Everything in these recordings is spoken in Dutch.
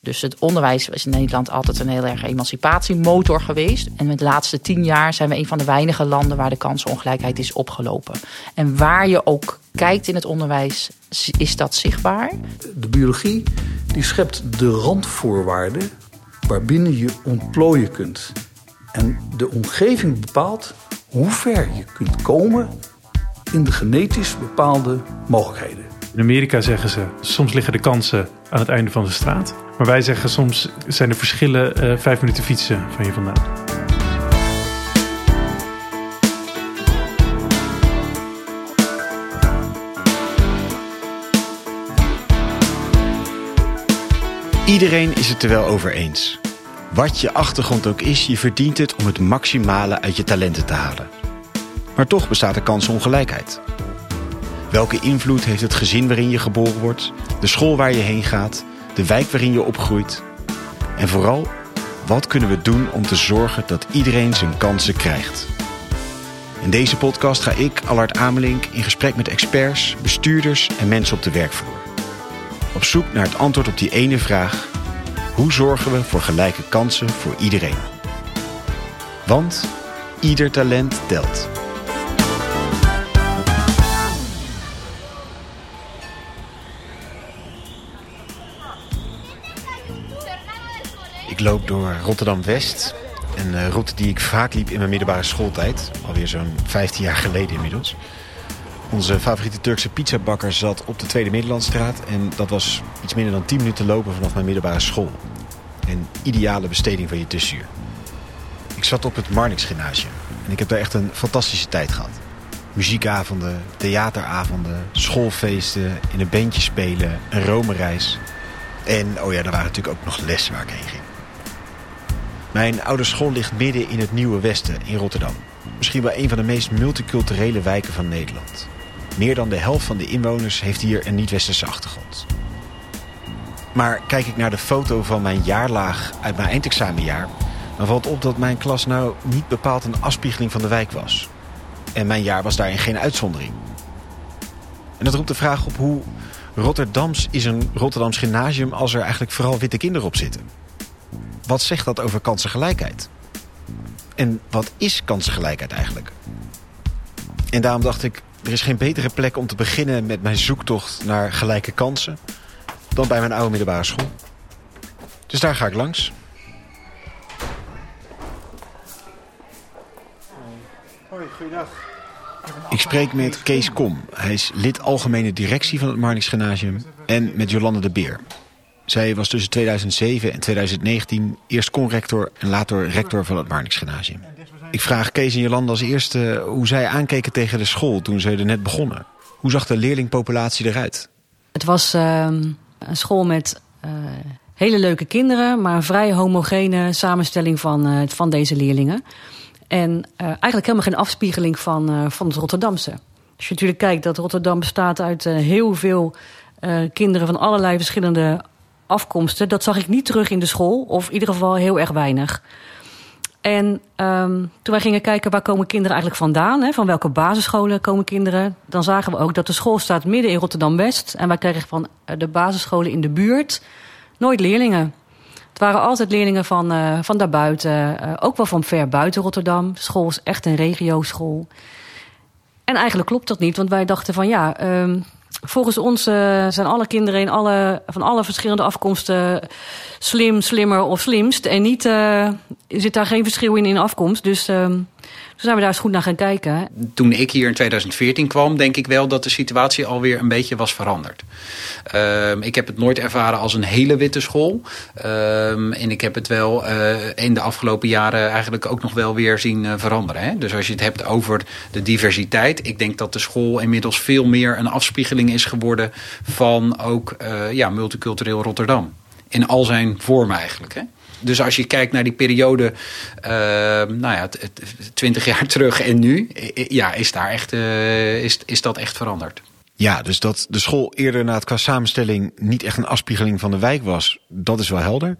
Dus het onderwijs is in Nederland altijd een heel erg emancipatiemotor geweest. En met de laatste tien jaar zijn we een van de weinige landen waar de kansenongelijkheid is opgelopen. En waar je ook kijkt in het onderwijs, is dat zichtbaar. De biologie die schept de randvoorwaarden waarbinnen je ontplooien kunt. En de omgeving bepaalt hoe ver je kunt komen in de genetisch bepaalde mogelijkheden. In Amerika zeggen ze, soms liggen de kansen aan het einde van de straat. Maar wij zeggen, soms zijn de verschillen uh, vijf minuten fietsen van je vandaan. Iedereen is het er wel over eens. Wat je achtergrond ook is, je verdient het om het maximale uit je talenten te halen. Maar toch bestaat er kansongelijkheid. Welke invloed heeft het gezin waarin je geboren wordt, de school waar je heen gaat, de wijk waarin je opgroeit? En vooral, wat kunnen we doen om te zorgen dat iedereen zijn kansen krijgt? In deze podcast ga ik, Allard Amelink, in gesprek met experts, bestuurders en mensen op de werkvloer. Op zoek naar het antwoord op die ene vraag: hoe zorgen we voor gelijke kansen voor iedereen? Want ieder talent telt. Loop door Rotterdam-West. Een eh, route die ik vaak liep in mijn middelbare schooltijd. Alweer zo'n 15 jaar geleden inmiddels. Onze favoriete Turkse pizzabakker zat op de Tweede Middellandstraat. En dat was iets minder dan 10 minuten lopen vanaf mijn middelbare school. Een ideale besteding van je tussenuur. Ik zat op het Marnix Gymnasium. En ik heb daar echt een fantastische tijd gehad. Muziekavonden, theateravonden, schoolfeesten, in een bandje spelen, een Rome-reis. En, oh ja, er waren natuurlijk ook nog lessen waar ik heen ging. Mijn oude school ligt midden in het Nieuwe Westen in Rotterdam. Misschien wel een van de meest multiculturele wijken van Nederland. Meer dan de helft van de inwoners heeft hier een niet-westerse achtergrond. Maar kijk ik naar de foto van mijn jaarlaag uit mijn eindexamenjaar... dan valt op dat mijn klas nou niet bepaald een afspiegeling van de wijk was. En mijn jaar was daarin geen uitzondering. En dat roept de vraag op hoe Rotterdams is een Rotterdams gymnasium... als er eigenlijk vooral witte kinderen op zitten. Wat zegt dat over kansengelijkheid? En wat is kansengelijkheid eigenlijk? En daarom dacht ik, er is geen betere plek om te beginnen met mijn zoektocht naar gelijke kansen dan bij mijn oude middelbare school. Dus daar ga ik langs. Hoi, goeiedag. Ik spreek met Kees Kom. Hij is lid algemene directie van het Marnix Gymnasium. En met Jolande de Beer. Zij was tussen 2007 en 2019 eerst conrector en later rector van het Marnix Gymnasium. Ik vraag Kees en Jolande als eerste hoe zij aankeken tegen de school toen ze er net begonnen. Hoe zag de leerlingpopulatie eruit? Het was uh, een school met uh, hele leuke kinderen, maar een vrij homogene samenstelling van, uh, van deze leerlingen. En eh, eigenlijk helemaal geen afspiegeling van, van het Rotterdamse. Als je natuurlijk kijkt dat Rotterdam bestaat uit heel veel kinderen van allerlei verschillende afkomsten, dat zag ik niet terug in de school, of in ieder geval heel erg weinig. En um, toen wij gingen kijken waar komen kinderen eigenlijk vandaan, hè, van welke basisscholen komen kinderen, dan zagen we ook dat de school staat midden in Rotterdam-West. En wij kregen van eh, de basisscholen in de buurt nooit leerlingen. Het waren altijd leerlingen van, uh, van daarbuiten, uh, ook wel van ver buiten Rotterdam. De school is echt een regioschool. En eigenlijk klopt dat niet, want wij dachten van ja, um, Volgens ons uh, zijn alle kinderen in alle, van alle verschillende afkomsten slim, slimmer of slimst. En niet, uh, zit daar geen verschil in in afkomst. Dus uh, toen zijn we daar eens goed naar gaan kijken. Toen ik hier in 2014 kwam, denk ik wel dat de situatie alweer een beetje was veranderd. Uh, ik heb het nooit ervaren als een hele witte school. Uh, en ik heb het wel uh, in de afgelopen jaren eigenlijk ook nog wel weer zien uh, veranderen. Hè? Dus als je het hebt over de diversiteit. Ik denk dat de school inmiddels veel meer een afspiegeling is geworden van ook uh, ja, multicultureel Rotterdam. In al zijn vormen eigenlijk. Hè? Dus als je kijkt naar die periode, uh, nou ja, twintig jaar terug en nu, ja, is, daar echt, uh, is, is dat echt veranderd. Ja, dus dat de school eerder na het qua samenstelling niet echt een afspiegeling van de wijk was, dat is wel helder.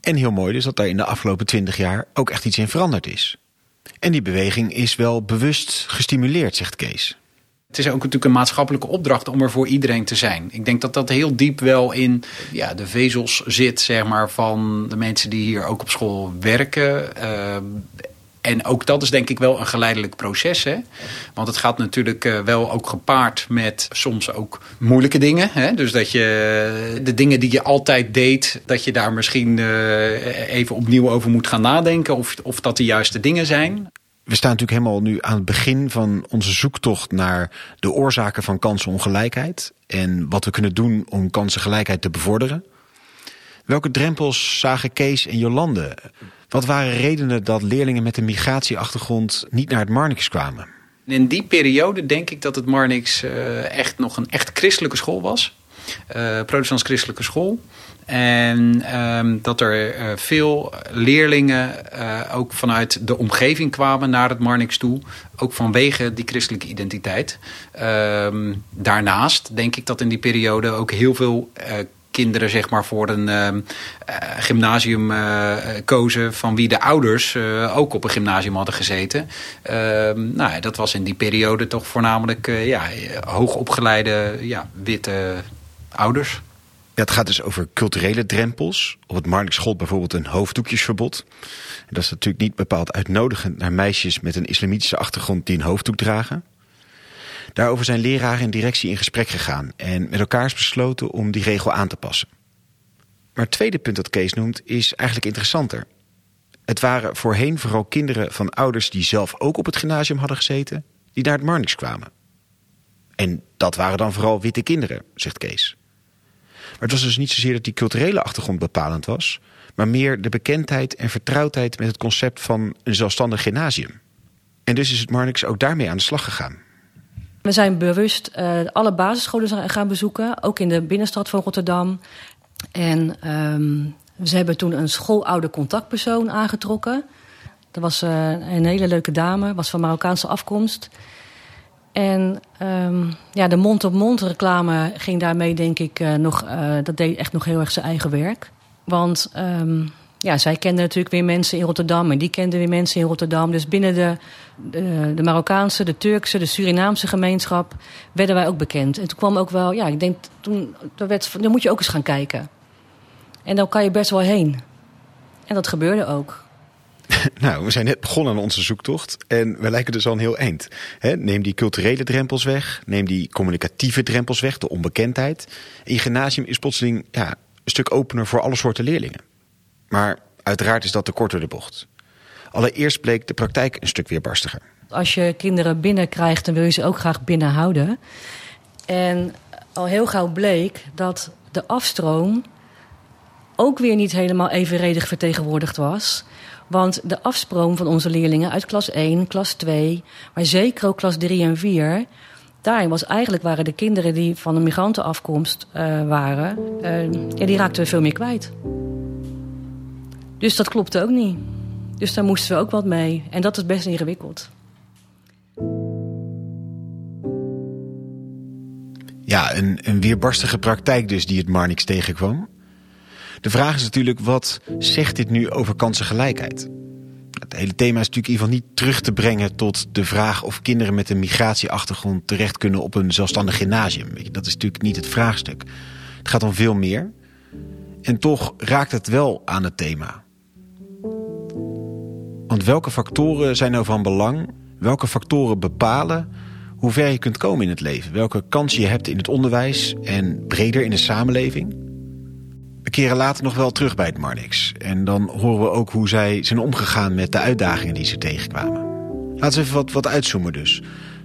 En heel mooi dus dat daar in de afgelopen twintig jaar ook echt iets in veranderd is. En die beweging is wel bewust gestimuleerd, zegt Kees. Het is ook natuurlijk een maatschappelijke opdracht om er voor iedereen te zijn. Ik denk dat dat heel diep wel in ja, de vezels zit, zeg maar, van de mensen die hier ook op school werken. Uh, en ook dat is denk ik wel een geleidelijk proces. Hè? Want het gaat natuurlijk uh, wel ook gepaard met soms ook moeilijke dingen. Hè? Dus dat je de dingen die je altijd deed, dat je daar misschien uh, even opnieuw over moet gaan nadenken. Of, of dat de juiste dingen zijn. We staan natuurlijk helemaal nu aan het begin van onze zoektocht naar de oorzaken van kansenongelijkheid. En wat we kunnen doen om kansengelijkheid te bevorderen. Welke drempels zagen Kees en Jolande? Wat waren redenen dat leerlingen met een migratieachtergrond niet naar het Marnix kwamen? In die periode denk ik dat het Marnix uh, echt nog een echt christelijke school was. Uh, protestants-christelijke school. En um, dat er uh, veel leerlingen uh, ook vanuit de omgeving kwamen naar het Marnix toe. Ook vanwege die christelijke identiteit. Um, daarnaast denk ik dat in die periode ook heel veel kinderen zeg maar, voor een uh, gymnasium kozen van wie de ouders ook op een gymnasium hadden gezeten. Ehm, nou, dat was in die periode toch voornamelijk ja, hoogopgeleide ja, witte ouders. Ja, het gaat dus over culturele drempels. Op het Marnix school bijvoorbeeld een hoofddoekjesverbod. Dat is natuurlijk niet bepaald uitnodigend naar meisjes met een islamitische achtergrond die een hoofddoek dragen. Daarover zijn leraren en directie in gesprek gegaan en met elkaar is besloten om die regel aan te passen. Maar het tweede punt dat Kees noemt is eigenlijk interessanter. Het waren voorheen vooral kinderen van ouders die zelf ook op het gymnasium hadden gezeten, die naar het Marnix kwamen. En dat waren dan vooral witte kinderen, zegt Kees. Het was dus niet zozeer dat die culturele achtergrond bepalend was, maar meer de bekendheid en vertrouwdheid met het concept van een zelfstandig gymnasium. En dus is het Marnix ook daarmee aan de slag gegaan. We zijn bewust uh, alle basisscholen gaan bezoeken, ook in de binnenstad van Rotterdam. En um, ze hebben toen een schooloude contactpersoon aangetrokken. Dat was uh, een hele leuke dame, was van Marokkaanse afkomst. En um, ja, de mond-op-mond -mond reclame ging daarmee, denk ik, uh, nog, dat deed echt nog heel erg zijn eigen werk. Want um, ja, zij kenden natuurlijk weer mensen in Rotterdam en die kenden weer mensen in Rotterdam. Dus binnen de, de, de, Marokkaanse, de Turkse, de Surinaamse gemeenschap werden wij ook bekend. En toen kwam ook wel, ja, ik denk, toen, toen werd, dan moet je ook eens gaan kijken. En dan kan je best wel heen. En dat gebeurde ook. Nou, we zijn net begonnen aan onze zoektocht en we lijken dus al een heel eind. Neem die culturele drempels weg, neem die communicatieve drempels weg, de onbekendheid. En je gymnasium is plotseling ja, een stuk opener voor alle soorten leerlingen. Maar uiteraard is dat te kort door de bocht. Allereerst bleek de praktijk een stuk weerbarstiger. Als je kinderen binnenkrijgt, dan wil je ze ook graag binnenhouden. En al heel gauw bleek dat de afstroom ook weer niet helemaal evenredig vertegenwoordigd was. Want de afstroom van onze leerlingen uit klas 1, klas 2, maar zeker ook klas 3 en 4... daarin was eigenlijk waren de kinderen die van een migrantenafkomst uh, waren... Uh, ja, die raakten we veel meer kwijt. Dus dat klopte ook niet. Dus daar moesten we ook wat mee. En dat is best ingewikkeld. Ja, een, een weerbarstige praktijk dus die het Marnix tegenkwam. De vraag is natuurlijk, wat zegt dit nu over kansengelijkheid? Het hele thema is natuurlijk in ieder geval niet terug te brengen tot de vraag of kinderen met een migratieachtergrond terecht kunnen op een zelfstandig gymnasium. Dat is natuurlijk niet het vraagstuk. Het gaat om veel meer. En toch raakt het wel aan het thema. Want welke factoren zijn nou van belang? Welke factoren bepalen hoe ver je kunt komen in het leven? Welke kansen je hebt in het onderwijs en breder in de samenleving? Keren later nog wel terug bij het Marnix. En dan horen we ook hoe zij zijn omgegaan met de uitdagingen die ze tegenkwamen. Laten we even wat, wat uitzoomen dus.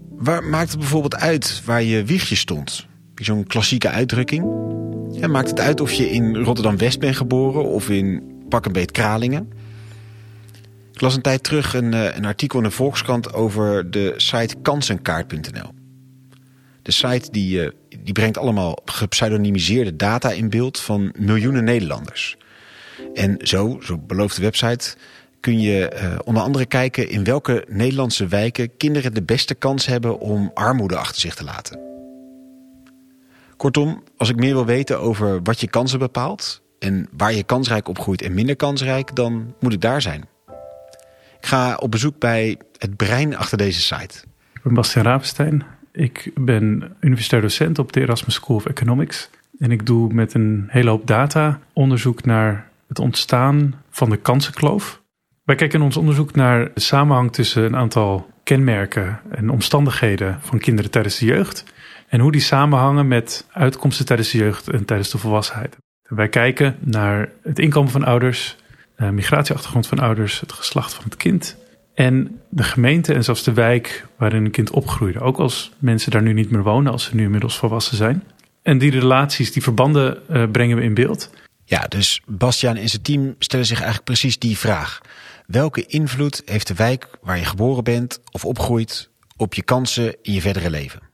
Waar maakt het bijvoorbeeld uit waar je wiegje stond? Zo'n klassieke uitdrukking. Maakt het uit of je in Rotterdam-West bent geboren of in Pakkenbeet Kralingen? Ik las een tijd terug een, eh, een artikel in de Volkskrant over de site kansenkaart.nl. De site die, eh, die brengt allemaal gepseudonymiseerde data in beeld van miljoenen Nederlanders. En zo, zo belooft de website, kun je uh, onder andere kijken in welke Nederlandse wijken kinderen de beste kans hebben om armoede achter zich te laten. Kortom, als ik meer wil weten over wat je kansen bepaalt en waar je kansrijk opgroeit en minder kansrijk, dan moet ik daar zijn. Ik ga op bezoek bij het brein achter deze site. Ik ben Bastiaan Ravenstein. Ik ben universitair docent op de Erasmus School of Economics. En ik doe met een hele hoop data onderzoek naar het ontstaan van de kansenkloof. Wij kijken in ons onderzoek naar de samenhang tussen een aantal kenmerken en omstandigheden van kinderen tijdens de jeugd. En hoe die samenhangen met uitkomsten tijdens de jeugd en tijdens de volwassenheid. wij kijken naar het inkomen van ouders, de migratieachtergrond van ouders, het geslacht van het kind. En de gemeente en zelfs de wijk waarin een kind opgroeide. Ook als mensen daar nu niet meer wonen, als ze nu inmiddels volwassen zijn. En die relaties, die verbanden uh, brengen we in beeld. Ja, dus Bastiaan en zijn team stellen zich eigenlijk precies die vraag. Welke invloed heeft de wijk waar je geboren bent of opgroeit op je kansen in je verdere leven?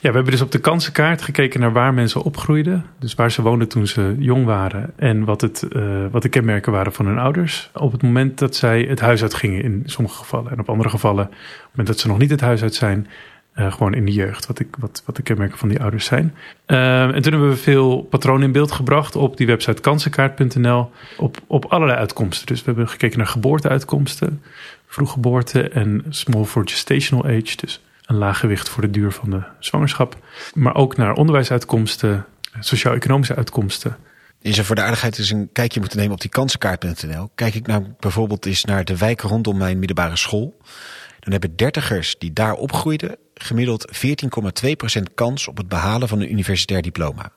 Ja, we hebben dus op de kansenkaart gekeken naar waar mensen opgroeiden. Dus waar ze woonden toen ze jong waren. En wat, het, uh, wat de kenmerken waren van hun ouders. Op het moment dat zij het huis uit gingen in sommige gevallen. En op andere gevallen, op het moment dat ze nog niet het huis uit zijn. Uh, gewoon in de jeugd, wat, ik, wat, wat de kenmerken van die ouders zijn. Uh, en toen hebben we veel patronen in beeld gebracht op die website kansenkaart.nl. Op, op allerlei uitkomsten. Dus we hebben gekeken naar geboorteuitkomsten, vroeggeboorte en small for gestational age. Dus een laag gewicht voor de duur van de zwangerschap. Maar ook naar onderwijsuitkomsten, sociaal-economische uitkomsten. Is er voor de aardigheid eens een kijkje moeten nemen op die kansenkaart.nl? Kijk ik nou bijvoorbeeld eens naar de wijk rondom mijn middelbare school. Dan hebben dertigers die daar opgroeiden gemiddeld 14,2% kans op het behalen van een universitair diploma.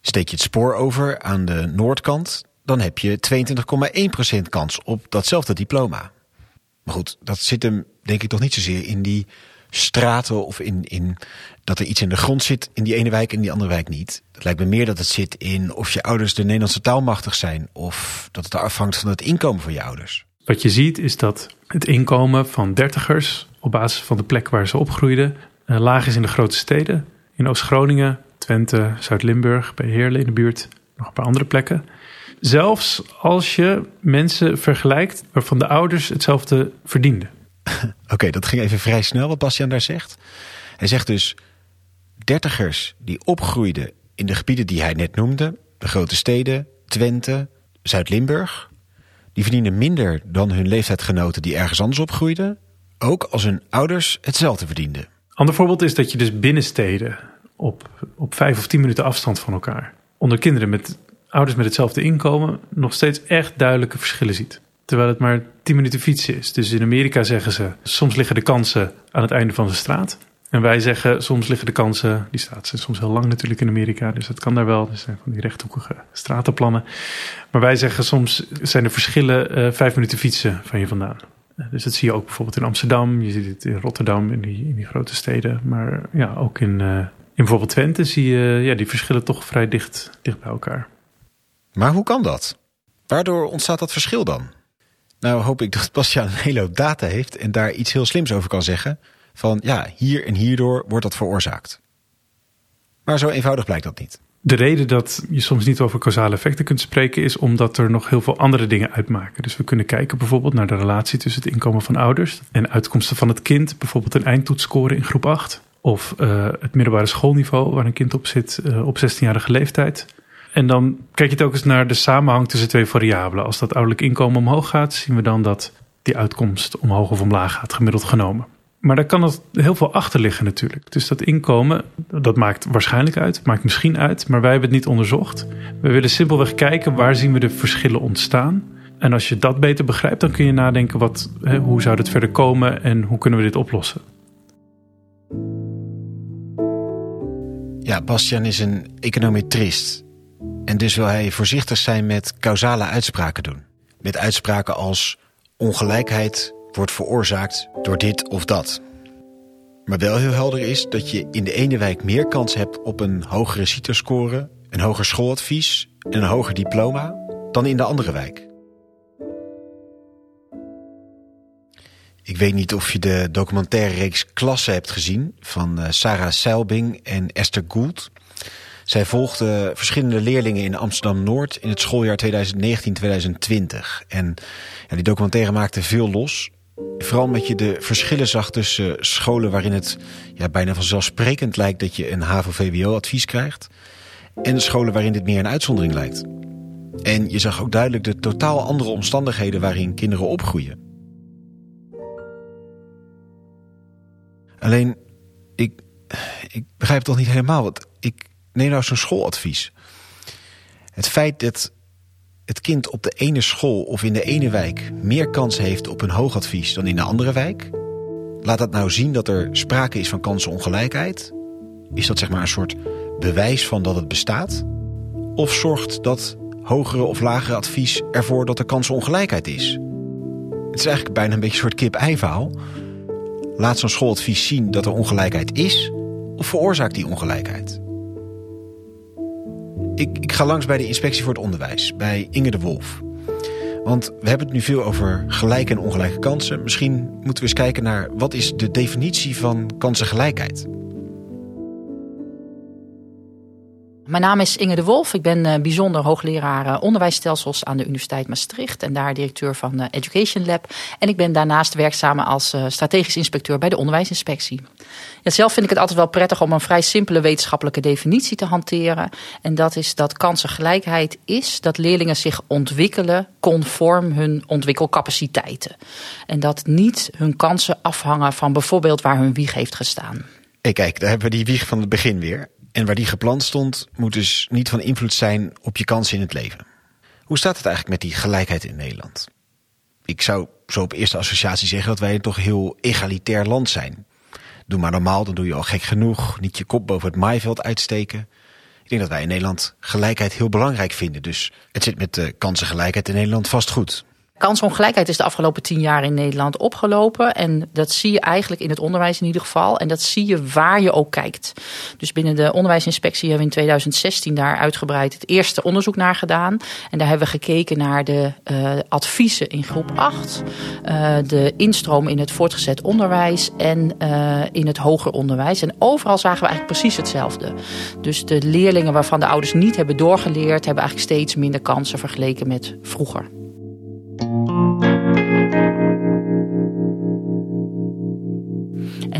Steek je het spoor over aan de noordkant, dan heb je 22,1% kans op datzelfde diploma. Maar goed, dat zit hem denk ik toch niet zozeer in die straten of in, in dat er iets in de grond zit in die ene wijk en die andere wijk niet. Het lijkt me meer dat het zit in of je ouders de Nederlandse taal machtig zijn of dat het afhangt van het inkomen van je ouders. Wat je ziet is dat het inkomen van dertigers op basis van de plek waar ze opgroeiden uh, laag is in de grote steden. In Oost-Groningen, Twente, Zuid-Limburg, bij Heerlen in de buurt, nog een paar andere plekken. Zelfs als je mensen vergelijkt waarvan de ouders hetzelfde verdienden. Oké, dat ging even vrij snel wat Bastiaan daar zegt. Hij zegt dus, dertigers die opgroeiden in de gebieden die hij net noemde, de grote steden, Twente, Zuid-Limburg, die verdienen minder dan hun leeftijdgenoten die ergens anders opgroeiden, ook als hun ouders hetzelfde verdienden. Ander voorbeeld is dat je dus binnensteden op, op vijf of tien minuten afstand van elkaar, onder kinderen met ouders met hetzelfde inkomen, nog steeds echt duidelijke verschillen ziet. Terwijl het maar 10 minuten fietsen is. Dus in Amerika zeggen ze, soms liggen de kansen aan het einde van de straat. En wij zeggen, soms liggen de kansen, die straat zijn soms heel lang natuurlijk in Amerika, dus dat kan daar wel. Er zijn van die rechthoekige stratenplannen. Maar wij zeggen, soms zijn de verschillen uh, vijf minuten fietsen van je vandaan. Uh, dus dat zie je ook bijvoorbeeld in Amsterdam, je ziet het in Rotterdam, in die, in die grote steden. Maar ja, ook in, uh, in bijvoorbeeld Twente zie je ja, die verschillen toch vrij dicht, dicht bij elkaar. Maar hoe kan dat? Waardoor ontstaat dat verschil dan? Nou hoop ik dat Bastiaan een hele hoop data heeft en daar iets heel slims over kan zeggen. Van ja, hier en hierdoor wordt dat veroorzaakt. Maar zo eenvoudig blijkt dat niet. De reden dat je soms niet over causale effecten kunt spreken is omdat er nog heel veel andere dingen uitmaken. Dus we kunnen kijken bijvoorbeeld naar de relatie tussen het inkomen van ouders en uitkomsten van het kind. Bijvoorbeeld een eindtoetsscore in groep 8 of uh, het middelbare schoolniveau waar een kind op zit uh, op 16-jarige leeftijd. En dan kijk je telkens naar de samenhang tussen twee variabelen. Als dat ouderlijk inkomen omhoog gaat, zien we dan dat die uitkomst omhoog of omlaag gaat, gemiddeld genomen. Maar daar kan het heel veel achter liggen natuurlijk. Dus dat inkomen, dat maakt waarschijnlijk uit, maakt misschien uit, maar wij hebben het niet onderzocht. We willen simpelweg kijken waar zien we de verschillen ontstaan. En als je dat beter begrijpt, dan kun je nadenken wat, hè, hoe zou dit verder komen en hoe kunnen we dit oplossen. Ja, Bastian is een econometrist. En dus wil hij voorzichtig zijn met causale uitspraken doen. Met uitspraken als ongelijkheid wordt veroorzaakt door dit of dat. Maar wel heel helder is dat je in de ene wijk meer kans hebt op een hogere CITO-score, een hoger schooladvies en een hoger diploma dan in de andere wijk. Ik weet niet of je de documentaire reeks Klasse hebt gezien van eh, Sarah Selbing en Esther Gould. Zij volgde verschillende leerlingen in Amsterdam-Noord in het schooljaar 2019-2020. En ja, die documentaire maakte veel los. Vooral omdat je de verschillen zag tussen scholen waarin het ja, bijna vanzelfsprekend lijkt dat je een HAVO-VWO-advies krijgt. En scholen waarin dit meer een uitzondering lijkt. En je zag ook duidelijk de totaal andere omstandigheden waarin kinderen opgroeien. Alleen, ik ik begrijp toch niet helemaal. Want ik neem nou zo'n schooladvies. Het feit dat het kind op de ene school of in de ene wijk meer kans heeft op een hoogadvies dan in de andere wijk, laat dat nou zien dat er sprake is van kansenongelijkheid? Is dat zeg maar een soort bewijs van dat het bestaat? Of zorgt dat hogere of lagere advies ervoor dat er kansenongelijkheid is? Het is eigenlijk bijna een beetje een soort kip-ei verhaal. Laat zo'n schooladvies zien dat er ongelijkheid is, of veroorzaakt die ongelijkheid? Ik, ga langs bij de inspectie voor het onderwijs, bij Inge de Wolf. Want we hebben het nu veel over gelijke en ongelijke kansen. Misschien moeten we eens kijken naar wat is de definitie van kansengelijkheid. Mijn naam is Inge de Wolf. Ik ben uh, bijzonder hoogleraar uh, onderwijsstelsels aan de Universiteit Maastricht en daar directeur van uh, Education Lab. En ik ben daarnaast werkzaam als strategisch inspecteur bij de onderwijsinspectie. Ja, zelf vind ik het altijd wel prettig om een vrij simpele wetenschappelijke definitie te hanteren. En dat is dat kansengelijkheid is dat leerlingen zich ontwikkelen conform hun ontwikkelcapaciteiten. En dat niet hun kansen afhangen van bijvoorbeeld waar hun wieg heeft gestaan. Hey, kijk, daar hebben we die wieg van het begin weer. En waar die gepland stond, moet dus niet van invloed zijn op je kansen in het leven. Hoe staat het eigenlijk met die gelijkheid in Nederland? Ik zou zo op eerste associatie zeggen dat wij een toch heel egalitair land zijn. Doe maar normaal, dan doe je al gek genoeg. Niet je kop boven het maaiveld uitsteken. Ik denk dat wij in Nederland gelijkheid heel belangrijk vinden. Dus het zit met de kansengelijkheid in Nederland vast goed. Kansongelijkheid is de afgelopen tien jaar in Nederland opgelopen. En dat zie je eigenlijk in het onderwijs in ieder geval. En dat zie je waar je ook kijkt. Dus binnen de onderwijsinspectie hebben we in 2016 daar uitgebreid het eerste onderzoek naar gedaan. En daar hebben we gekeken naar de uh, adviezen in groep 8. Uh, eh, de instroom in het voortgezet onderwijs en uh, in het hoger onderwijs. En overal zagen we eigenlijk precies hetzelfde. Dus de leerlingen waarvan de ouders niet hebben doorgeleerd, hebben eigenlijk steeds minder kansen vergeleken met vroeger.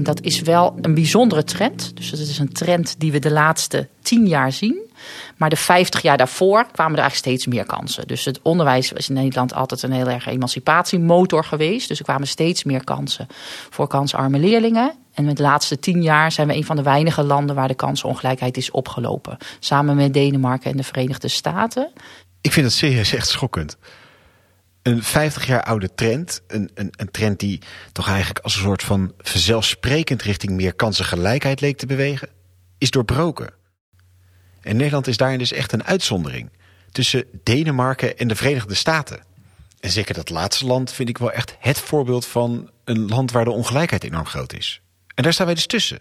Dat is wel een bijzondere trend. Dus het is een trend die we de laatste tien jaar zien. Maar de 50 jaar daarvoor kwamen er eigenlijk steeds meer kansen. Dus het onderwijs was in Nederland altijd een heel erg emancipatiemotor geweest. Dus er kwamen steeds meer kansen voor kansarme leerlingen. En met de laatste tien jaar zijn we een van de weinige landen waar de kansenongelijkheid is opgelopen. Samen met Denemarken en de Verenigde Staten. Ik vind het serieus echt schokkend een 50 jaar oude trend. Een, een, een trend die toch eigenlijk als een soort van vanzelfsprekend richting meer kansengelijkheid leek te bewegen, is doorbroken. En Nederland is daarin dus echt een uitzondering. Tussen Denemarken en de Verenigde Staten. En zeker dat laatste land vind ik wel echt het voorbeeld van een land waar de ongelijkheid enorm groot is. En daar staan wij dus tussen.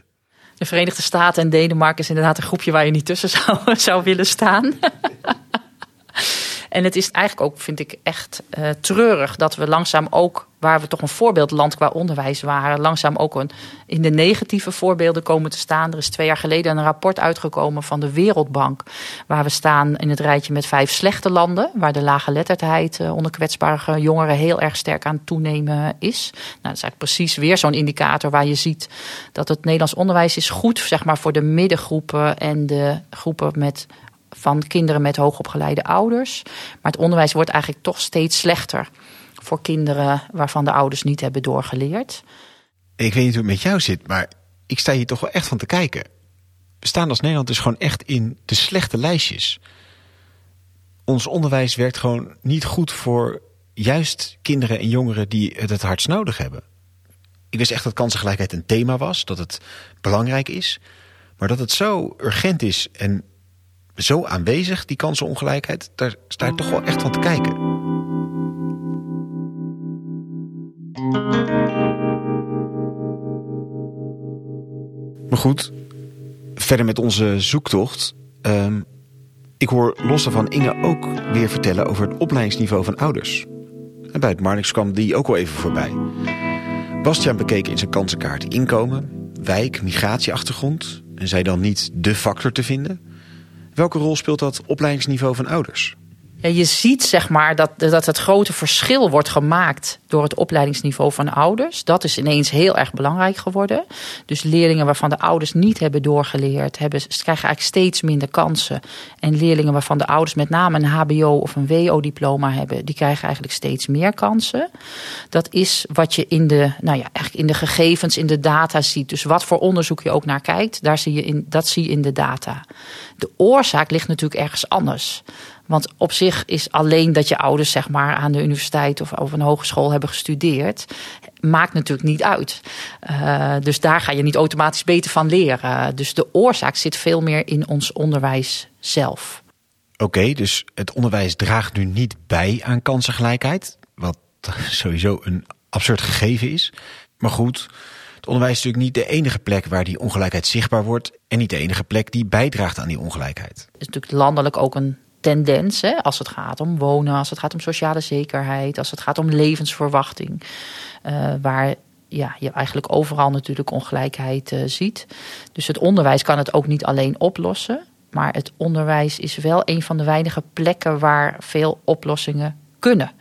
De Verenigde Staten en Denemarken is inderdaad een groepje waar je niet tussen zou, zou willen staan. En het is eigenlijk ook, vind ik, echt uh, treurig dat we langzaam ook, waar we toch een voorbeeldland qua onderwijs waren, langzaam ook een, in de negatieve voorbeelden komen te staan. Er is twee jaar geleden een rapport uitgekomen van de Wereldbank, waar we staan in het rijtje met vijf slechte landen, waar de lage letterdheid uh, onder kwetsbare jongeren heel erg sterk aan toenemen is. Nou, dat is eigenlijk precies weer zo'n indicator waar je ziet dat het Nederlands onderwijs is goed, zeg maar, voor de middengroepen en de groepen met van kinderen met hoogopgeleide ouders. Maar het onderwijs wordt eigenlijk toch steeds slechter voor kinderen waarvan de ouders niet hebben doorgeleerd. Ik weet niet hoe het met jou zit, maar ik sta hier toch wel echt van te kijken. We staan als Nederland dus gewoon echt in de slechte lijstjes. Ons onderwijs werkt gewoon niet goed voor juist kinderen en jongeren die het het hardst nodig hebben. Ik wist echt dat kansengelijkheid een thema was, dat het belangrijk is. Maar dat het zo urgent is en zo aanwezig, die kansenongelijkheid. Daar sta je toch wel echt van te kijken. Maar goed, verder met onze zoektocht. Ehm, ik hoor los daarvan Inge ook weer vertellen over het opleidingsniveau van ouders. En bij het Marnix kwam die ook wel even voorbij. Bastiaan bekeek in zijn kansenkaart inkomen, wijk, migratieachtergrond... en zei dan niet de factor te vinden... Welke rol speelt dat opleidingsniveau van ouders? Ja, je ziet zeg maar dat, dat het grote verschil wordt gemaakt door het opleidingsniveau van de ouders. Dat is ineens heel erg belangrijk geworden. Dus leerlingen waarvan de ouders niet hebben doorgeleerd, hebben, krijgen eigenlijk steeds minder kansen. En leerlingen waarvan de ouders met name een HBO of een WO-diploma hebben, die krijgen eigenlijk steeds meer kansen. Dat is wat je in de, nou ja, eigenlijk in de gegevens, in de data ziet. Dus wat voor onderzoek je ook naar kijkt, daar zie je in, dat zie je in de data. De oorzaak ligt natuurlijk ergens anders. Want op zich is alleen dat je ouders zeg maar, aan de universiteit of over een hogeschool hebben gestudeerd, maakt natuurlijk niet uit. Uh, dus daar ga je niet automatisch beter van leren. Dus de oorzaak zit veel meer in ons onderwijs zelf. Oké, dus het onderwijs draagt nu niet bij aan kansengelijkheid. Wat sowieso een absurd gegeven is. Maar goed, het onderwijs is natuurlijk niet de enige plek waar die ongelijkheid zichtbaar wordt. En niet de enige plek die bijdraagt aan die ongelijkheid. Het is natuurlijk landelijk ook een tendens als het gaat om wonen, als het gaat om sociale zekerheid, als het gaat om levensverwachting. Uh, waar ja, je eigenlijk overal natuurlijk ongelijkheid uh, ziet. Dus het onderwijs kan het ook niet alleen oplossen. Maar het onderwijs is wel een van de weinige plekken waar veel oplossingen kunnen.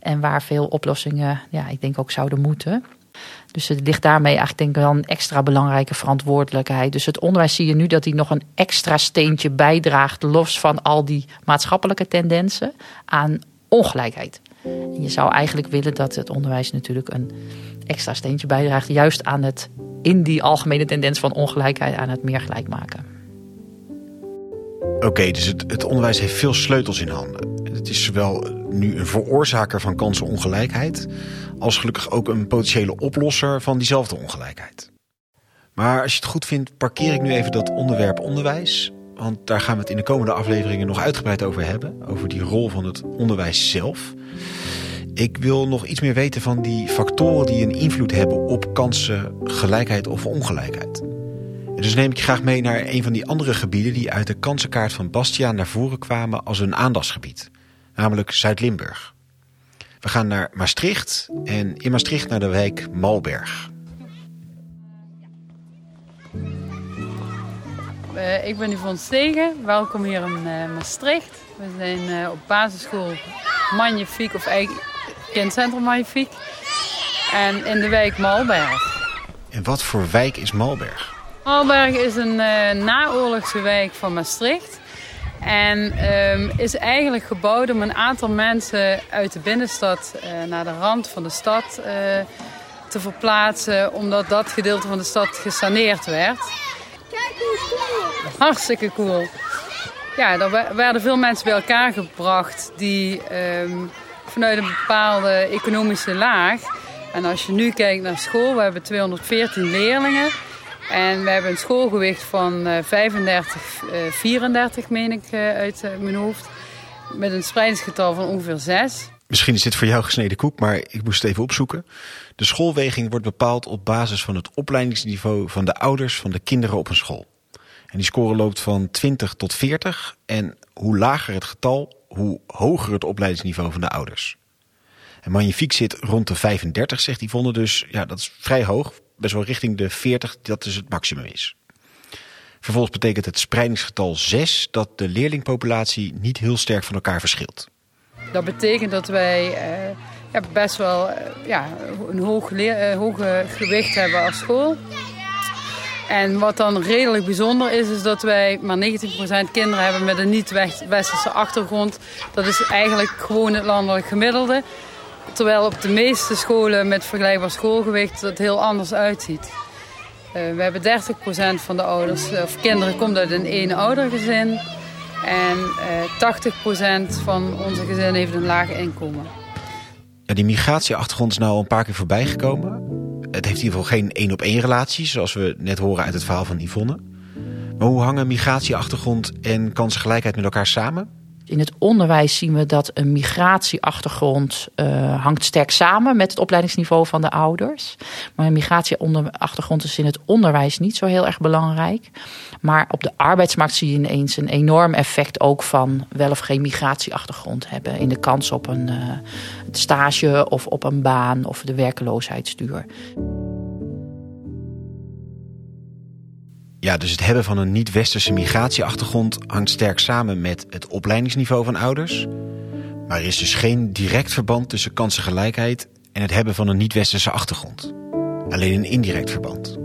En waar veel oplossingen, ja, ik denk ook zouden moeten. Dus het ligt daarmee eigenlijk denk ik wel een extra belangrijke verantwoordelijkheid. Dus het onderwijs zie je nu dat hij nog een extra steentje bijdraagt, los van al die maatschappelijke tendensen, aan ongelijkheid. En je zou eigenlijk willen dat het onderwijs natuurlijk een extra steentje bijdraagt, juist aan het, in die algemene tendens van ongelijkheid, aan het meer gelijk maken. Oké, dus het, het onderwijs heeft veel sleutels in handen. Het is zowel nu een veroorzaker van kansenongelijkheid, als gelukkig ook een potentiële oplosser van diezelfde ongelijkheid. Maar als je het goed vindt, parkeer ik nu even dat onderwerp onderwijs. Want daar gaan we het in de komende afleveringen nog uitgebreid over hebben. Over die rol van het onderwijs zelf. Ik wil nog iets meer weten van die factoren die een invloed hebben op kansen, gelijkheid of ongelijkheid. Dus neem ik je graag mee naar een van die andere gebieden die uit de kansenkaart van Bastiaan naar voren kwamen als een aandachtsgebied namelijk Zuid-Limburg. We gaan naar Maastricht en in Maastricht naar de wijk Malberg. Uh, ik ben Yvonne Stegen, welkom hier in uh, Maastricht. We zijn uh, op basisschool Magnifiek of eigenlijk kindcentrum Magnifiek. En in de wijk Malberg. En wat voor wijk is Malberg? Malberg is een naoorlogse wijk van Maastricht. En um, is eigenlijk gebouwd om een aantal mensen uit de binnenstad uh, naar de rand van de stad uh, te verplaatsen. Omdat dat gedeelte van de stad gesaneerd werd. Kijk hoe cool! Hartstikke cool. Ja, er werden veel mensen bij elkaar gebracht die um, vanuit een bepaalde economische laag. En als je nu kijkt naar school, we hebben 214 leerlingen. En we hebben een schoolgewicht van 35, uh, 34 meen ik uh, uit mijn hoofd. Met een spreidingsgetal van ongeveer 6. Misschien is dit voor jou gesneden koek, maar ik moest het even opzoeken. De schoolweging wordt bepaald op basis van het opleidingsniveau van de ouders van de kinderen op een school. En die score loopt van 20 tot 40. En hoe lager het getal, hoe hoger het opleidingsniveau van de ouders. En Magnifiek zit rond de 35, zegt Yvonne. Dus ja, dat is vrij hoog best wel richting de 40, dat dus het maximum is. Vervolgens betekent het spreidingsgetal 6 dat de leerlingpopulatie niet heel sterk van elkaar verschilt. Dat betekent dat wij uh, ja, best wel uh, ja, een hoog leer, uh, hoge gewicht hebben als school. En wat dan redelijk bijzonder is, is dat wij maar 19% kinderen hebben met een niet-westerse achtergrond. Dat is eigenlijk gewoon het landelijk gemiddelde. Terwijl op de meeste scholen met vergelijkbaar schoolgewicht het heel anders uitziet. Uh, we hebben 30% van de ouders of kinderen komt uit een eenoudergezin. En uh, 80% van onze gezinnen heeft een laag inkomen. Ja, die migratieachtergrond is nou een paar keer voorbij gekomen. Het heeft in ieder geval geen één op één relatie, zoals we net horen uit het verhaal van Yvonne. Maar hoe hangen migratieachtergrond en kansengelijkheid met elkaar samen? In het onderwijs zien we dat een migratieachtergrond uh, hangt sterk samen met het opleidingsniveau van de ouders. Maar een migratieachtergrond is in het onderwijs niet zo heel erg belangrijk. Maar op de arbeidsmarkt zie je ineens een enorm effect ook van wel of geen migratieachtergrond hebben. In de kans op een uh, stage of op een baan of de werkeloosheidsduur. Ja, dus het hebben van een niet-westerse migratieachtergrond hangt sterk samen met het opleidingsniveau van ouders. Maar er is dus geen direct verband tussen kansengelijkheid en het hebben van een niet-westerse achtergrond. Alleen een indirect verband.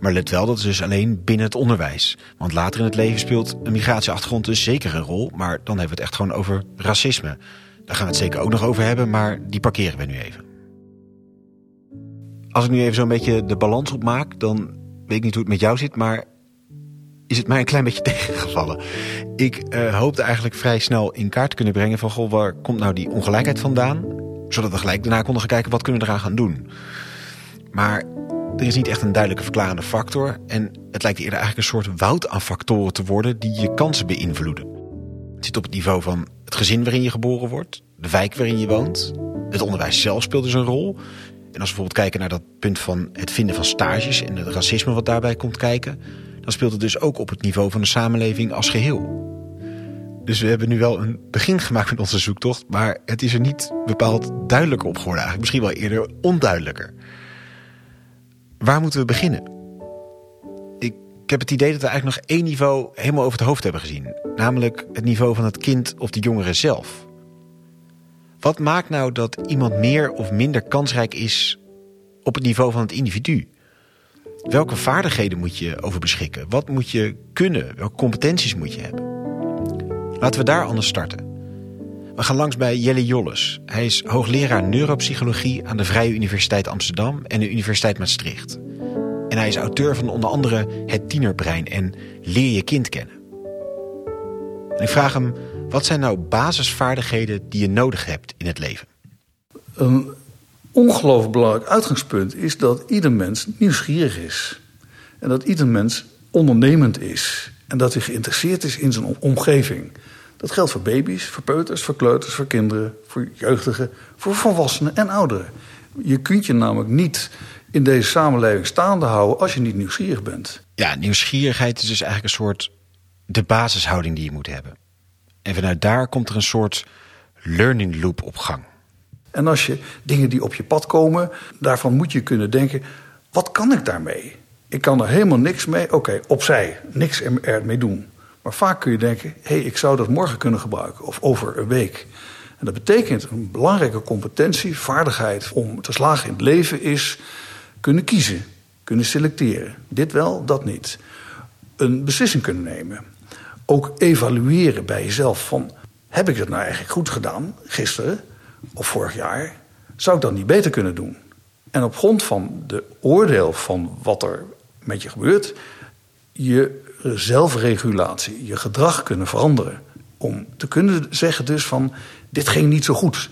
Maar let wel, dat is dus alleen binnen het onderwijs. Want later in het leven speelt een migratieachtergrond dus zeker een rol. Maar dan hebben we het echt gewoon over racisme. Daar gaan we het zeker ook nog over hebben, maar die parkeren we nu even. Als ik nu even zo'n beetje de balans opmaak, dan weet niet hoe het met jou zit, maar is het mij een klein beetje tegengevallen. Ik uh, hoopte eigenlijk vrij snel in kaart te kunnen brengen van... Goh, waar komt nou die ongelijkheid vandaan? Zodat we gelijk daarna konden gaan kijken wat kunnen we eraan gaan doen. Maar er is niet echt een duidelijke verklarende factor. En het lijkt eerder eigenlijk een soort woud aan factoren te worden die je kansen beïnvloeden. Het zit op het niveau van het gezin waarin je geboren wordt, de wijk waarin je woont. Het onderwijs zelf speelt dus een rol. En als we bijvoorbeeld kijken naar dat punt van het vinden van stages en het racisme wat daarbij komt kijken, dan speelt het dus ook op het niveau van de samenleving als geheel. Dus we hebben nu wel een begin gemaakt met onze zoektocht, maar het is er niet bepaald duidelijker op geworden. Eigenlijk misschien wel eerder onduidelijker. Waar moeten we beginnen? Ik, ik heb het idee dat we eigenlijk nog één niveau helemaal over het hoofd hebben gezien. Namelijk het niveau van het kind of de jongere zelf. Wat maakt nou dat iemand meer of minder kansrijk is op het niveau van het individu? Welke vaardigheden moet je over beschikken? Wat moet je kunnen? Welke competenties moet je hebben? Laten we daar anders starten. We gaan langs bij Jelle Jolles. Hij is hoogleraar neuropsychologie aan de Vrije Universiteit Amsterdam en de Universiteit Maastricht. En hij is auteur van onder andere Het Tienerbrein en Leer je kind kennen. En ik vraag hem, wat zijn nou basisvaardigheden die je nodig hebt in het leven? Een ongelooflijk belangrijk uitgangspunt is dat ieder mens nieuwsgierig is. En dat ieder mens ondernemend is. En dat hij geïnteresseerd is in zijn omgeving. Dat geldt voor baby's, voor peuters, voor kleuters, voor kinderen, voor jeugdigen, voor volwassenen en ouderen. Je kunt je namelijk niet in deze samenleving staande houden als je niet nieuwsgierig bent. Ja, nieuwsgierigheid is dus eigenlijk een soort de basishouding die je moet hebben. En vanuit daar komt er een soort learning loop op gang. En als je dingen die op je pad komen, daarvan moet je kunnen denken: wat kan ik daarmee? Ik kan er helemaal niks mee. Oké, opzij, niks ermee doen. Maar vaak kun je denken: hé, hey, ik zou dat morgen kunnen gebruiken of over een week. En dat betekent een belangrijke competentie, vaardigheid om te slagen in het leven is kunnen kiezen, kunnen selecteren. Dit wel, dat niet. Een beslissing kunnen nemen. Ook evalueren bij jezelf van heb ik het nou eigenlijk goed gedaan gisteren of vorig jaar? Zou ik dat niet beter kunnen doen? En op grond van de oordeel van wat er met je gebeurt, je zelfregulatie, je gedrag kunnen veranderen. Om te kunnen zeggen dus van, dit ging niet zo goed.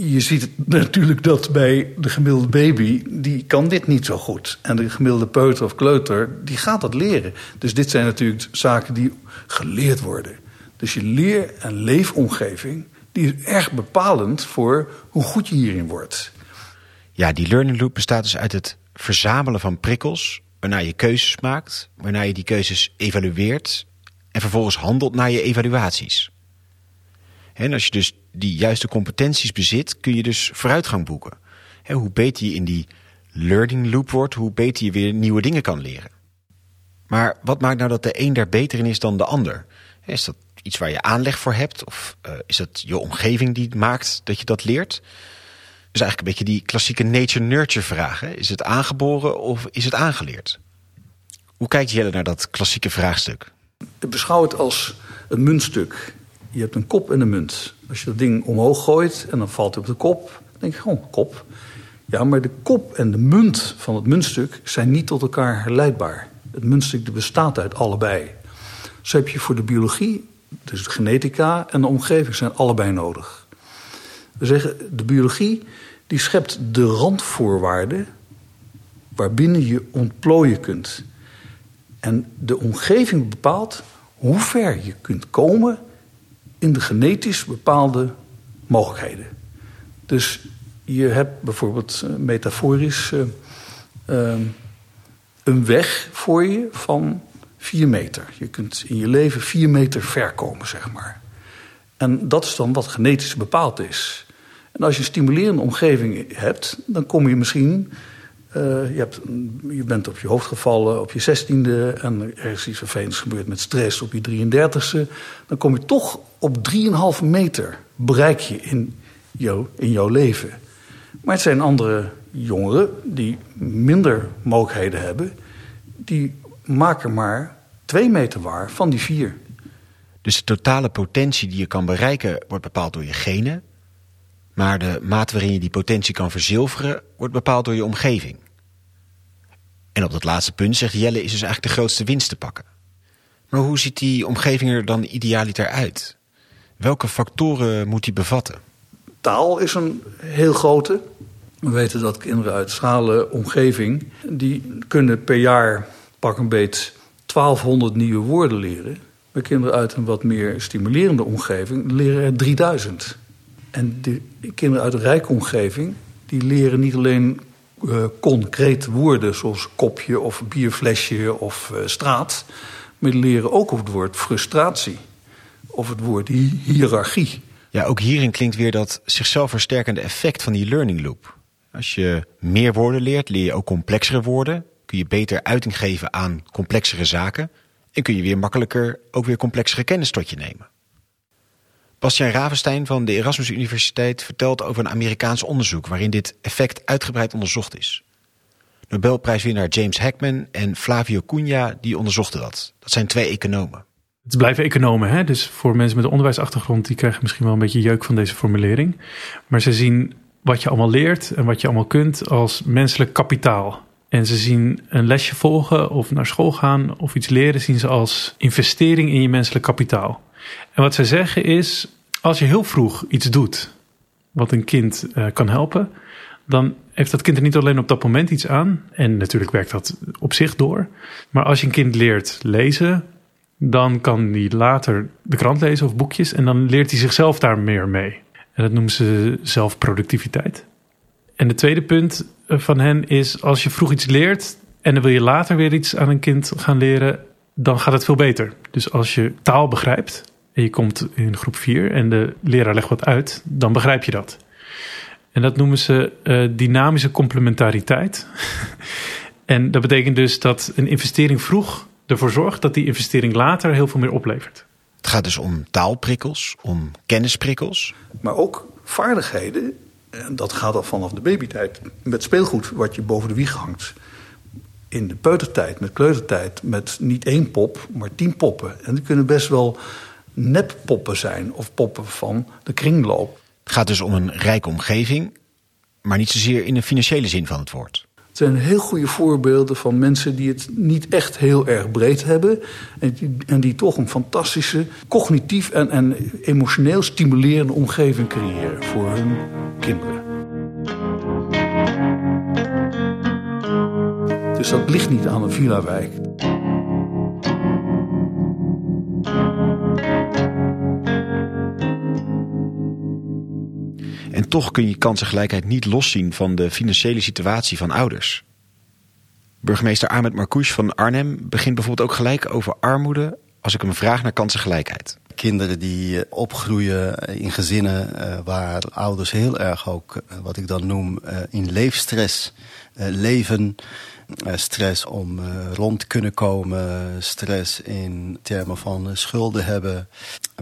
Je ziet natuurlijk dat bij de gemiddelde baby, die kan dit niet zo goed. En de gemiddelde peuter of kleuter, die gaat dat leren. Dus dit zijn natuurlijk zaken die geleerd worden. Dus je leer- en leefomgeving, die is erg bepalend voor hoe goed je hierin wordt. Ja, die learning loop bestaat dus uit het verzamelen van prikkels waarna je keuzes maakt, waarna je die keuzes evalueert en vervolgens handelt naar je evaluaties. En als je dus die juiste competenties bezit, kun je dus vooruitgang boeken. hoe beter je in die learning loop wordt, hoe beter je weer nieuwe dingen kan leren. Maar wat maakt nou dat de een daar beter in is dan de ander? Is dat iets waar je aanleg voor hebt? Of uh, is het je omgeving die maakt dat je dat leert? Dus eigenlijk een beetje die klassieke nature-nurture vraag. Hè? Is het aangeboren of is het aangeleerd? Hoe kijkt Jelle naar dat klassieke vraagstuk? Ik beschouw het als een muntstuk. Je hebt een kop en een munt. Als je dat ding omhoog gooit en dan valt het op de kop, dan denk je gewoon oh, kop. Ja, maar de kop en de munt van het muntstuk zijn niet tot elkaar herleidbaar. Het muntstuk bestaat uit allebei. Zo heb je voor de biologie, dus de genetica en de omgeving zijn allebei nodig. We zeggen, de biologie die schept de randvoorwaarden waarbinnen je ontplooien kunt. En de omgeving bepaalt hoe ver je kunt komen in de genetisch bepaalde mogelijkheden. Dus je hebt bijvoorbeeld uh, metaforisch uh, uh, een weg voor je van vier meter. Je kunt in je leven vier meter ver komen, zeg maar. En dat is dan wat genetisch bepaald is. En als je een stimulerende omgeving hebt, dan kom je misschien Eh, je, bent op je hoofd gevallen op je zestiende en er is iets vervelends gebeurd met stress op je 33ste. Dan kom je toch op 3,5 meter bereik je in, jou, in jouw leven. Maar het zijn andere jongeren die minder mogelijkheden hebben, die maken maar 2 meter waar van die vier. Dus de totale potentie die je kan bereiken wordt bepaald door je genen. Maar de mate waarin je die potentie kan verzilveren wordt bepaald door je omgeving. En op dat laatste punt, zegt Jelle, is dus eigenlijk de grootste winst te pakken. Maar hoe ziet die omgeving er dan idealiter uit? Welke factoren moet die bevatten? Taal is een heel grote. We weten dat kinderen uit schrale omgeving... die kunnen per jaar pak een beet 1200 nieuwe woorden leren. Bij kinderen uit een wat meer stimulerende omgeving leren er 3000. En de kinderen uit een rijke omgeving... die leren niet alleen uh, concrete woorden zoals kopje of bierflesje of uh, straat... maar die leren ook op het woord frustratie of het woord hi hiërarchie. Ja, ook hierin klinkt weer dat zichzelf versterkende effect van die learning loop. Als je meer woorden leert, leer je ook complexere woorden. Kun je beter uiting geven aan complexere zaken. En kun je weer makkelijker ook weer complexere kennis tot je nemen. Bastiaan Ravenstein van de Erasmus Universiteit vertelt over een Amerikaans onderzoek waarin dit effect uitgebreid onderzocht is. Nobelprijswinnaar James Heckman en Flavio Cunha die onderzochten dat. Dat zijn twee economen. Het blijven economen, hè? dus voor mensen met een onderwijsachtergrond die krijgen misschien wel een beetje jeuk van deze formulering. Maar ze zien wat je allemaal leert en wat je allemaal kunt als menselijk kapitaal. En ze zien een lesje volgen of naar school gaan of iets leren, zien ze als investering in je menselijk kapitaal. En wat zij zeggen is, als je heel vroeg iets doet wat een kind uh, kan helpen, dan heeft dat kind er niet alleen op dat moment iets aan. En natuurlijk werkt dat op zich door. Maar als je een kind leert lezen, dan kan hij later de krant lezen of boekjes en dan leert hij zichzelf daar meer mee. En dat noemen ze zelfproductiviteit. En het tweede punt eh, van hen is: als je vroeg iets leert en dan wil je later weer iets aan een kind gaan leren, dan gaat het veel beter. Dus als je taal begrijpt en je komt in groep 4 en de leraar legt wat uit, dan begrijp je dat. En dat noemen ze uh, dynamische complementariteit. en dat betekent dus dat een investering vroeg ervoor zorgt dat die investering later heel veel meer oplevert. Het gaat dus om taalprikkels, om kennisprikkels. Maar ook vaardigheden. En dat gaat al vanaf de babytijd. Met speelgoed wat je boven de wieg hangt. In de peutertijd, met kleutertijd, met niet één pop, maar tien poppen. En die kunnen best wel neppoppen zijn of poppen van de kringloop. Het gaat dus om een rijke omgeving, maar niet zozeer in de financiële zin van het woord. Het zijn heel goede voorbeelden van mensen die het niet echt heel erg breed hebben. En die, en die toch een fantastische, cognitief en, en emotioneel stimulerende omgeving creëren voor hun kinderen. Dus dat ligt niet aan een villa-wijk. En toch kun je kansengelijkheid niet loszien van de financiële situatie van ouders. Burgemeester Ahmed Marcouch van Arnhem begint bijvoorbeeld ook gelijk over armoede als ik hem vraag naar kansengelijkheid. Kinderen die opgroeien in gezinnen uh, waar ouders heel erg ook, wat ik dan noem, in leefstress leven. Stress om rond te kunnen komen, stress in termen van schulden hebben,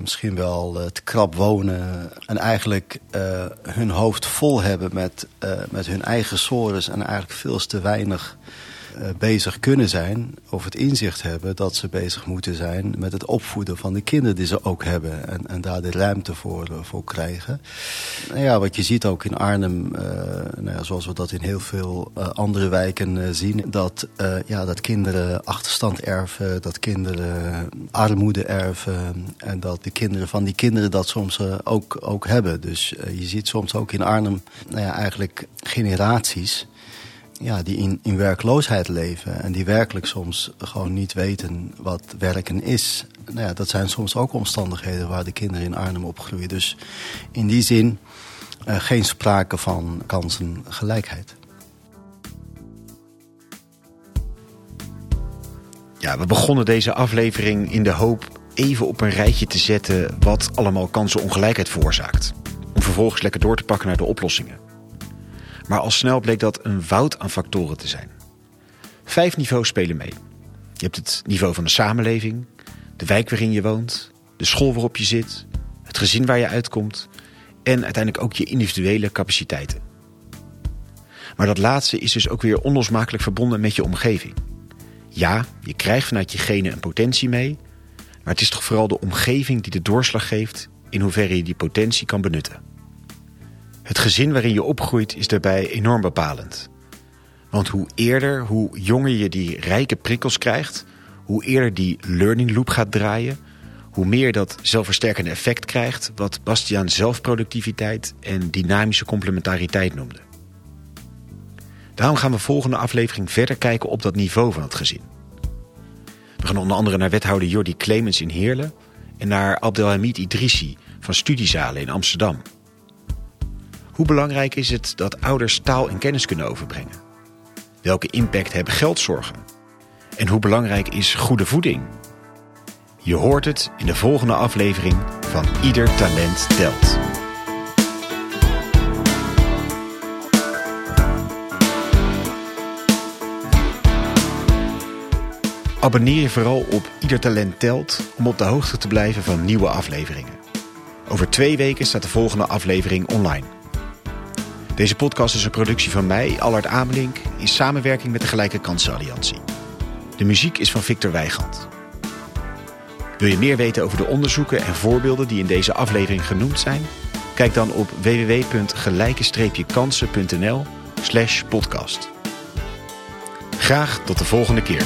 misschien wel te krap wonen en eigenlijk hun hoofd vol hebben met, met hun eigen sores en eigenlijk veel te weinig eh, bezig kunnen zijn of het inzicht hebben dat ze bezig moeten zijn met het opvoeden van de kinderen die ze ook hebben. En, en daar de ruimte voor, eh, voor krijgen. Nou ja, wat je ziet ook in Arnhem, uh, nou ja, zoals we dat in heel veel andere wijken zien, dat, ja, dat kinderen achterstand erven, dat kinderen armoede erven en dat de kinderen van die kinderen dat soms ook, ook hebben. Dus je ziet soms ook in Arnhem nou ja, eigenlijk generaties ja, die in, in werkloosheid leven en die werkelijk soms gewoon niet weten wat werken is. Nou ja, dat zijn soms ook omstandigheden waar de kinderen in Arnhem opgroeien. Dus in die zin uh, geen sprake van kansengelijkheid. Ja, we begonnen deze aflevering in de hoop even op een rijtje te zetten wat allemaal kansenongelijkheid veroorzaakt. Om vervolgens lekker door te pakken naar de oplossingen. Maar al snel bleek dat een woud aan factoren te zijn. Vijf niveaus spelen mee. Je hebt het niveau van de samenleving, de wijk waarin je woont, de school waarop je zit, het gezin waar je uitkomt en uiteindelijk ook je individuele capaciteiten. Maar dat laatste is dus ook weer onlosmakelijk verbonden met je omgeving. Ja, je krijgt vanuit je genen een potentie mee, maar het is toch vooral de omgeving die de doorslag geeft in hoeverre je die potentie kan benutten. Het gezin waarin je opgroeit is daarbij enorm bepalend. Want hoe eerder, hoe jonger je die rijke prikkels krijgt, hoe eerder die learning loop gaat draaien, hoe meer dat zelfversterkende effect krijgt, wat Bastiaan zelfproductiviteit en dynamische complementariteit noemde. Daarom gaan we volgende aflevering verder kijken op dat niveau van het gezin. We gaan onder andere naar wethouder Jordi Clemens in Heerlen en naar Abdelhamid Idrissi van Studiezalen in Amsterdam. Hoe belangrijk is het dat ouders taal en kennis kunnen overbrengen? Welke impact hebben geldzorgen? En hoe belangrijk is goede voeding? Je hoort het in de volgende aflevering van Ieder Talent Telt. Abonneer je vooral op Ieder Talent Telt om op de hoogte te blijven van nieuwe afleveringen. Over twee weken staat de volgende aflevering online. Deze podcast is een productie van mij, Allard Amelink, in samenwerking met de Gelijke Kansen Alliantie. De muziek is van Victor Weigand. Wil je meer weten over de onderzoeken en voorbeelden die in deze aflevering genoemd zijn? Kijk dan op www.gelijke-kansen.nl slash podcast. Graag tot de volgende keer.